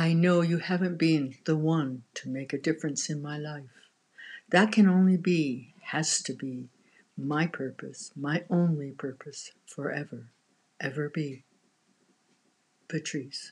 I know you haven't been the one to make a difference in my life. That can only be, has to be, my purpose, my only purpose forever, ever be. Patrice.